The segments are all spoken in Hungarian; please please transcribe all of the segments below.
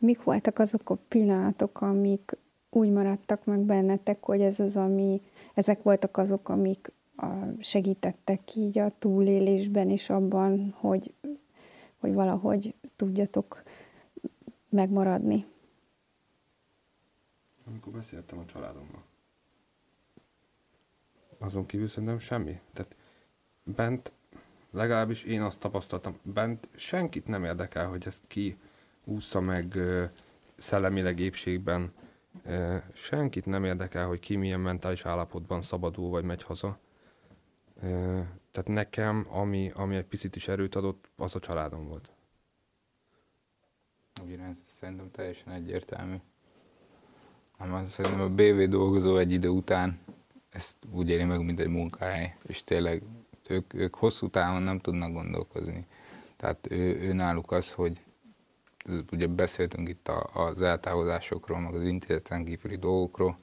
Mik voltak azok a pillanatok, amik úgy maradtak meg bennetek, hogy ez az, ami, ezek voltak azok, amik segítettek így a túlélésben és abban, hogy, hogy valahogy tudjatok megmaradni? Amikor beszéltem a családommal. Azon kívül szerintem semmi. Tehát bent, legalábbis én azt tapasztaltam, bent senkit nem érdekel, hogy ezt ki ússza meg szellemileg épségben. Senkit nem érdekel, hogy ki milyen mentális állapotban szabadul vagy megy haza. Tehát nekem, ami, ami egy picit is erőt adott, az a családom volt. Ugyanez szerintem teljesen egyértelmű. Ám szerintem a BV dolgozó egy idő után ezt úgy éli meg, mint egy munkahely, és tényleg ők, ők hosszú távon nem tudnak gondolkozni. Tehát ő, ő náluk az, hogy ugye beszéltünk itt a, az eltávozásokról, meg az intézeten kívüli dolgokról,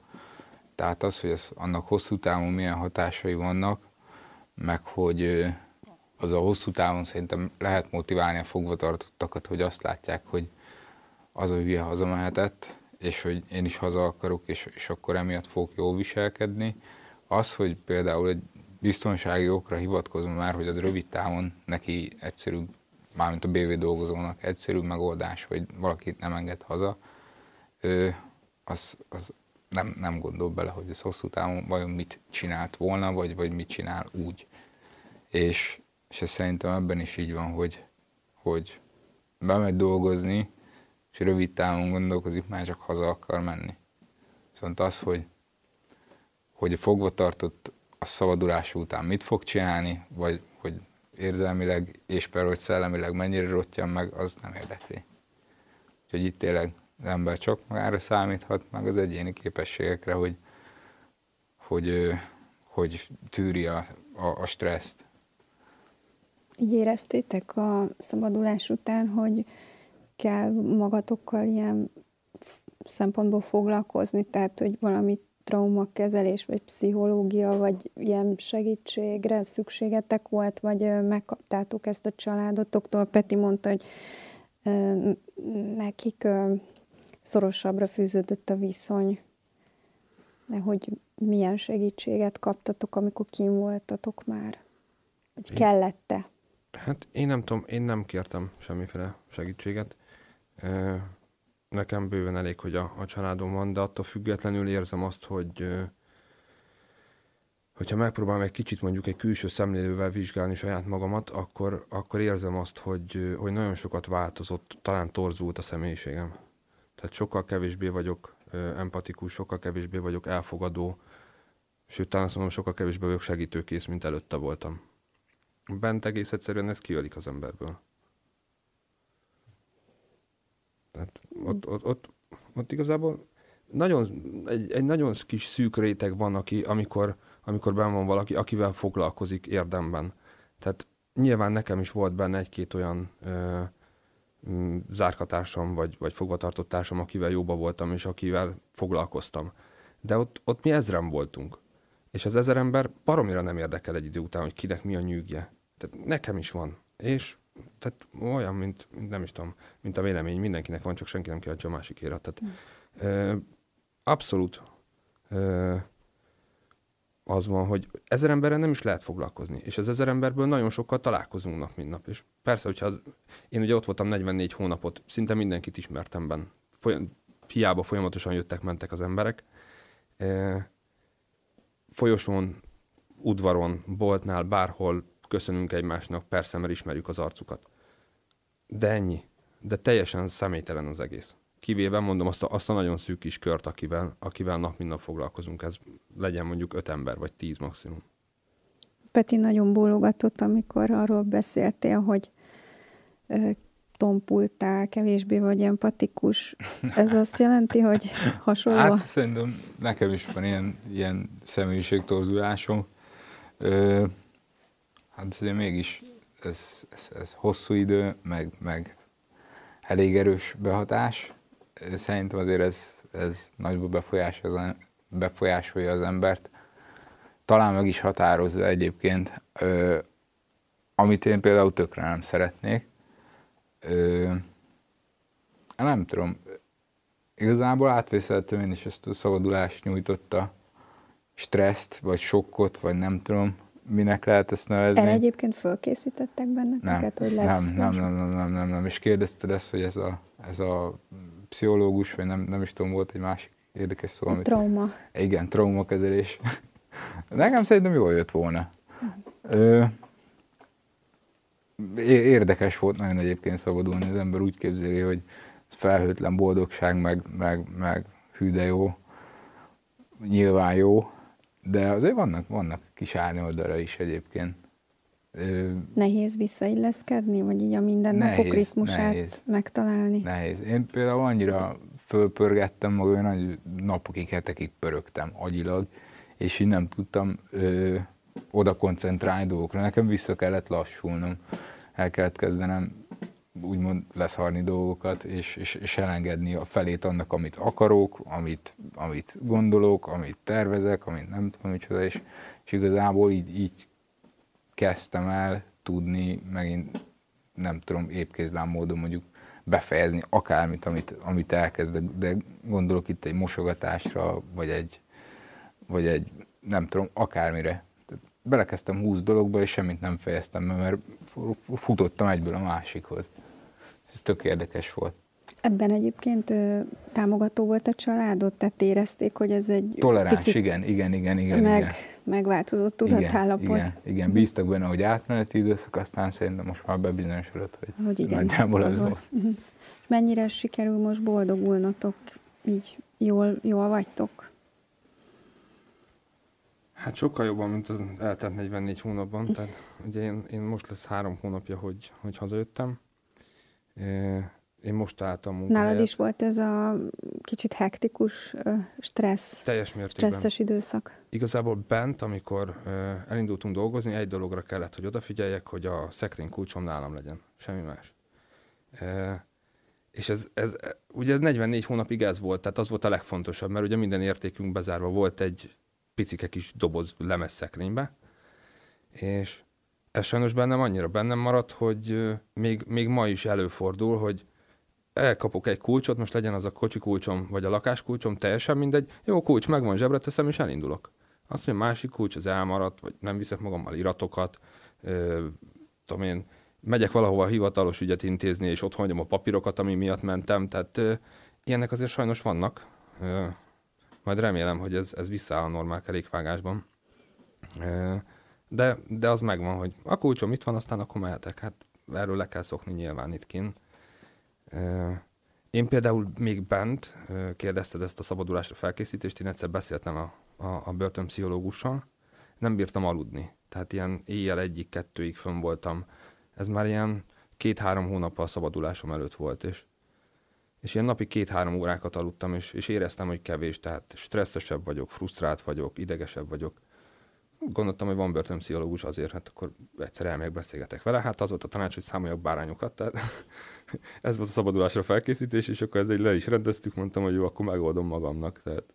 tehát az, hogy az, annak hosszú távon milyen hatásai vannak, meg hogy az a hosszú távon szerintem lehet motiválni a fogvatartottakat, hogy azt látják, hogy az a hülye hazamehetett, és hogy én is haza akarok, és, és akkor emiatt fogok jól viselkedni. Az, hogy például egy biztonsági okra hivatkozom már, hogy az rövid távon neki egyszerű, mármint a BV dolgozónak egyszerű megoldás, hogy valakit nem enged haza, ő, az, az nem, nem gondol bele, hogy ez hosszú távon vajon mit csinált volna, vagy, vagy mit csinál úgy. És, és ez szerintem ebben is így van, hogy, hogy bemegy dolgozni, és rövid távon gondolkozik, már csak haza akar menni. Viszont az, hogy, hogy a fogva tartott a szabadulás után mit fog csinálni, vagy érzelmileg és per hogy szellemileg mennyire rottyan meg, az nem érdekli. Úgyhogy itt tényleg az ember csak magára számíthat, meg az egyéni képességekre, hogy, hogy, hogy tűri a, a, a stresszt. Így éreztétek a szabadulás után, hogy kell magatokkal ilyen szempontból foglalkozni, tehát hogy valami traumakezelés, vagy pszichológia, vagy ilyen segítségre szükségetek volt, vagy megkaptátok ezt a családotoktól. Peti mondta, hogy nekik szorosabbra fűződött a viszony, hogy milyen segítséget kaptatok, amikor kim voltatok már? Vagy kellette? Hát én nem tudom, én nem kértem semmiféle segítséget. Nekem bőven elég, hogy a, a családom van, de attól függetlenül érzem azt, hogy hogyha megpróbálom egy kicsit mondjuk egy külső szemlélővel vizsgálni saját magamat, akkor, akkor érzem azt, hogy, hogy nagyon sokat változott, talán torzult a személyiségem. Tehát sokkal kevésbé vagyok empatikus, sokkal kevésbé vagyok elfogadó, sőt, talán azt mondom, sokkal kevésbé vagyok segítőkész, mint előtte voltam. Bent egész egyszerűen ez kiölik az emberből. Tehát ott, ott, ott, ott igazából nagyon, egy, egy nagyon kis szűk réteg van, aki, amikor, amikor benn van valaki, akivel foglalkozik érdemben. Tehát nyilván nekem is volt benne egy-két olyan ö, zárkatársam, vagy, vagy fogvatartott társam, akivel jóba voltam, és akivel foglalkoztam. De ott, ott mi ezren voltunk. És az ezer ember baromira nem érdekel egy idő után, hogy kinek mi a nyűgje. Tehát nekem is van. És tehát olyan, mint, mint nem is tudom, mint a vélemény, mindenkinek van, csak senki nem kiadja a másikére. Tehát mm. ö, abszolút ö, az van, hogy ezer emberrel nem is lehet foglalkozni, és az ezer emberből nagyon sokkal találkozunk nap, mint nap. És persze, hogyha az, én ugye ott voltam 44 hónapot, szinte mindenkit ismertem benne. Folyam, hiába folyamatosan jöttek, mentek az emberek. E, folyosón, udvaron, boltnál, bárhol köszönünk egymásnak, persze, mert ismerjük az arcukat. De ennyi. De teljesen személytelen az egész. Kivéve mondom azt a, azt a nagyon szűk kis kört, akivel, akivel nap mint nap foglalkozunk. Ez legyen mondjuk öt ember, vagy tíz maximum. Peti nagyon bólogatott, amikor arról beszéltél, hogy ö, tompultál, kevésbé vagy empatikus. Ez azt jelenti, hogy hasonló? Hát szerintem nekem is van ilyen, ilyen személyiségtorzulásom. Ö, hát azért mégis ez, ez, ez hosszú idő, meg, meg elég erős behatás. Szerintem azért ez, ez nagyban befolyásolja az, befolyásolja az embert. Talán meg is határozza egyébként, ö, amit én például tökre nem szeretnék. Ö, nem tudom, igazából átvészeltem én is ezt a szabadulást nyújtotta stresszt, vagy sokkot, vagy nem tudom, minek lehet ezt nevezni. Erre egyébként fölkészítettek benneteket, hogy lesz? Nem, nem, nem, nem, nem, nem, nem, és kérdezted ezt, hogy ez a, ez a pszichológus, vagy nem, nem is tudom, volt egy másik érdekes szó. A amit, trauma. Igen, traumakezelés. Nekem szerintem jól jött volna. Ö, érdekes volt nagyon egyébként szabadulni, az ember úgy képzeli, hogy felhőtlen boldogság, meg, meg, meg hű de jó, nyilván jó, de azért vannak, vannak kis árnyoldara is egyébként. Nehéz visszailleszkedni, vagy így a mindennapok ritmusát nehéz, megtalálni? Nehéz. Én például annyira fölpörgettem magam, hogy napokig, hetekig pörögtem agyilag, és így nem tudtam ö, oda koncentrálni dolgokra. Nekem vissza kellett lassulnom, el kellett kezdenem úgymond leszarni dolgokat, és, és, és elengedni a felét annak, amit akarok, amit, amit gondolok, amit tervezek, amit nem tudom micsoda, és, és igazából így, így kezdtem el tudni megint, nem tudom, épkézlám módon mondjuk befejezni akármit, amit, amit elkezdek, de gondolok itt egy mosogatásra, vagy egy, vagy egy nem tudom, akármire. Belekezdtem 20 dologba, és semmit nem fejeztem mert futottam egyből a másikhoz. Ez tök érdekes volt. Ebben egyébként ö, támogató volt a családot? Tehát érezték, hogy ez egy Toleráns, picit igen, igen, igen, igen. Meg, igen. Megváltozott tudatállapot. Igen, igen, igen, bíztak benne, hogy átmeneti időszak, aztán szerintem most már bebizonyosodott, hogy, hogy igen, nagyjából az volt. volt. Uh-huh. Mennyire sikerül most boldogulnotok? Így jól, jól vagytok? Hát sokkal jobban, mint az eltelt 44 hónapban. Tehát ugye én, én most lesz három hónapja, hogy, hogy hazajöttem én most találtam munkahelyet. Nálad is volt ez a kicsit hektikus stressz, Teljes mértékben. stresszes időszak? Igazából bent, amikor elindultunk dolgozni, egy dologra kellett, hogy odafigyeljek, hogy a szekrény kulcsom nálam legyen. Semmi más. És ez, ez, ugye ez 44 hónapig ez volt, tehát az volt a legfontosabb, mert ugye minden értékünk bezárva volt egy picike kis doboz lemez szekrénybe, és ez sajnos bennem annyira bennem maradt, hogy még, még ma is előfordul, hogy elkapok egy kulcsot, most legyen az a kocsi kulcsom, vagy a lakás kulcsom, teljesen mindegy. Jó, kulcs megvan, zsebre teszem, és elindulok. Azt, hogy másik kulcs az elmaradt, vagy nem viszek magammal iratokat, ö, tudom én, megyek valahova hivatalos ügyet intézni, és ott hagyom a papírokat, ami miatt mentem, tehát ö, ilyenek azért sajnos vannak. Ö, majd remélem, hogy ez, ez visszaáll a normál kerékvágásban. Ö, de, de az megvan, hogy a kulcsom itt van, aztán akkor mehetek. Hát erről le kell szokni nyilván itt kint. Én például még bent kérdezted ezt a szabadulásra felkészítést, én egyszer beszéltem a, a, a börtönpszichológussal, nem bírtam aludni. Tehát ilyen éjjel egyik, kettőig fönn voltam. Ez már ilyen két-három hónappal a szabadulásom előtt volt, és, és ilyen napi két-három órákat aludtam, és, és éreztem, hogy kevés, tehát stresszesebb vagyok, frusztrált vagyok, idegesebb vagyok gondoltam, hogy van börtönpszichológus azért, hát akkor egyszer elmegyek, beszélgetek vele. Hát az volt a tanács, hogy számoljak bárányokat, tehát ez volt a szabadulásra felkészítés, és akkor ezzel le is rendeztük, mondtam, hogy jó, akkor megoldom magamnak. Tehát.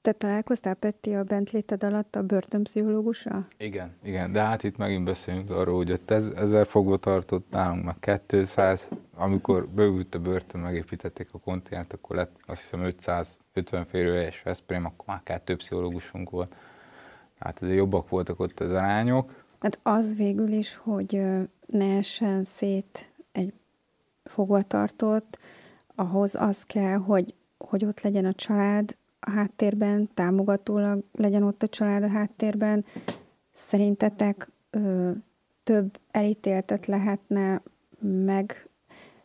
Te találkoztál, Petti, a bentléted alatt a börtönpszichológussal? Igen, igen, de hát itt megint beszélünk arról, hogy ott ez, ezer fogva tartott nálunk, meg 200, amikor bővült a börtön, megépítették a kontinent, akkor lett azt hiszem 550 férőhelyes Veszprém, akkor már kettő pszichológusunk volt hát azért jobbak voltak ott az arányok. Hát az végül is, hogy ne essen szét egy fogvatartott, ahhoz az kell, hogy, hogy ott legyen a család a háttérben, támogatólag legyen ott a család a háttérben. Szerintetek ö, több elítéltet lehetne meg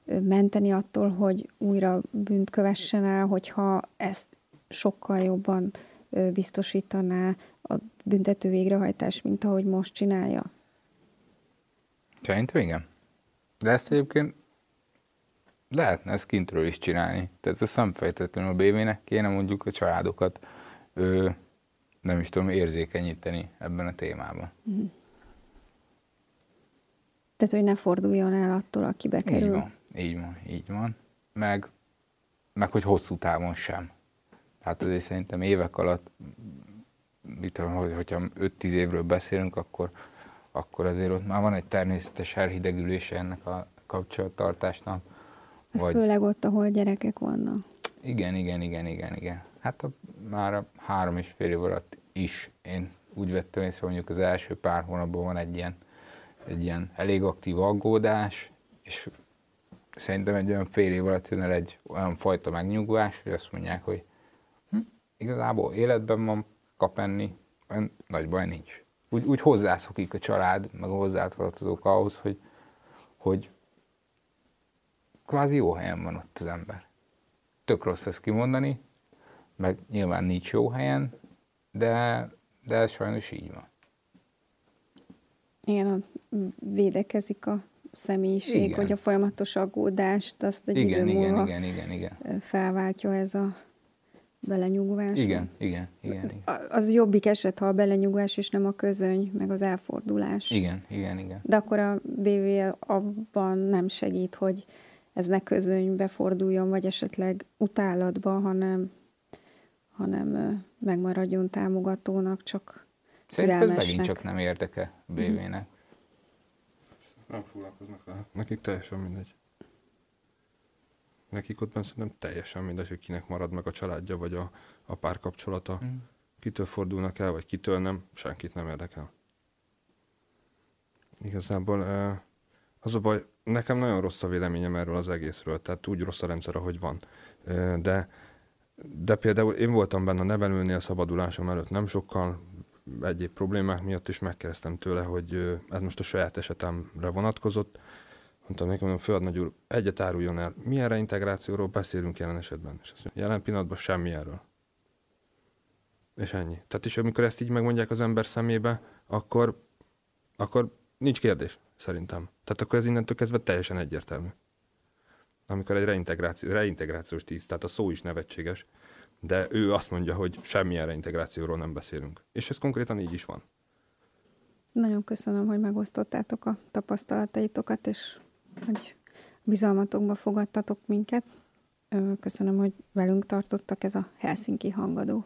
menteni attól, hogy újra bűnt kövessen el, hogyha ezt sokkal jobban biztosítaná a büntető végrehajtás, mint ahogy most csinálja? Szerintem igen. De ezt egyébként lehetne ezt kintről is csinálni. Tehát ez szemfejtetlenül a BV-nek kéne mondjuk a családokat ö, nem is tudom, érzékenyíteni ebben a témában. Mm. Tehát, hogy ne forduljon el attól, aki bekerül. Így van, így van, így van. Meg, meg hogy hosszú távon sem. Tehát azért szerintem évek alatt mit tudom, hogy, hogyha 5-10 évről beszélünk, akkor, akkor azért ott már van egy természetes elhidegülése ennek a kapcsolattartásnak. Vagy... Főleg ott, ahol gyerekek vannak. Igen, igen, igen, igen, igen. Hát a, már a három és fél év alatt is én úgy vettem észre, mondjuk az első pár hónapban van egy ilyen, egy ilyen elég aktív aggódás, és szerintem egy olyan fél év alatt jön el egy olyan fajta megnyugvás, hogy azt mondják, hogy hm, igazából életben van, kap enni, nagy baj nincs. Úgy, úgy hozzászokik a család, meg a hozzátartozók ahhoz, hogy, hogy kvázi jó helyen van ott az ember. Tök rossz ezt kimondani, meg nyilván nincs jó helyen, de, de ez sajnos így van. Igen, védekezik a személyiség, igen. hogy a folyamatos aggódást azt egy igen, idő múlva igen, igen, igen, igen. felváltja ez a belenyugvás. Igen, igen, igen, igen. Az jobbik eset, ha a belenyugvás és nem a közöny, meg az elfordulás. Igen, igen, igen. De akkor a BV abban nem segít, hogy ez ne közönybe forduljon, vagy esetleg utálatba, hanem, hanem megmaradjon támogatónak, csak Szerintem ez megint csak nem érdeke BV-nek. Nem foglalkoznak vele. Nekik teljesen mindegy. Nekik ott szerintem teljesen mindegy, hogy kinek marad meg a családja, vagy a, a párkapcsolata. Mm. Kitől fordulnak el, vagy kitől nem, senkit nem érdekel. Igazából az a baj, nekem nagyon rossz a véleményem erről az egészről, tehát úgy rossz a rendszer, ahogy van. De, de például én voltam benne a nevelőnél szabadulásom előtt nem sokkal, egyéb problémák miatt is megkérdeztem tőle, hogy ez most a saját esetemre vonatkozott. Mondtam neki, mondom, főadnagy úr, egyet áruljon el, milyen reintegrációról beszélünk jelen esetben? És azt mondja, jelen pillanatban semmi erről. És ennyi. Tehát is, amikor ezt így megmondják az ember szemébe, akkor, akkor nincs kérdés, szerintem. Tehát akkor ez innentől kezdve teljesen egyértelmű. Amikor egy reintegráció, reintegrációs tíz, tehát a szó is nevetséges, de ő azt mondja, hogy semmilyen reintegrációról nem beszélünk. És ez konkrétan így is van. Nagyon köszönöm, hogy megosztottátok a tapasztalataitokat, és hogy bizalmatokba fogadtatok minket. Köszönöm, hogy velünk tartottak ez a Helsinki hangadó.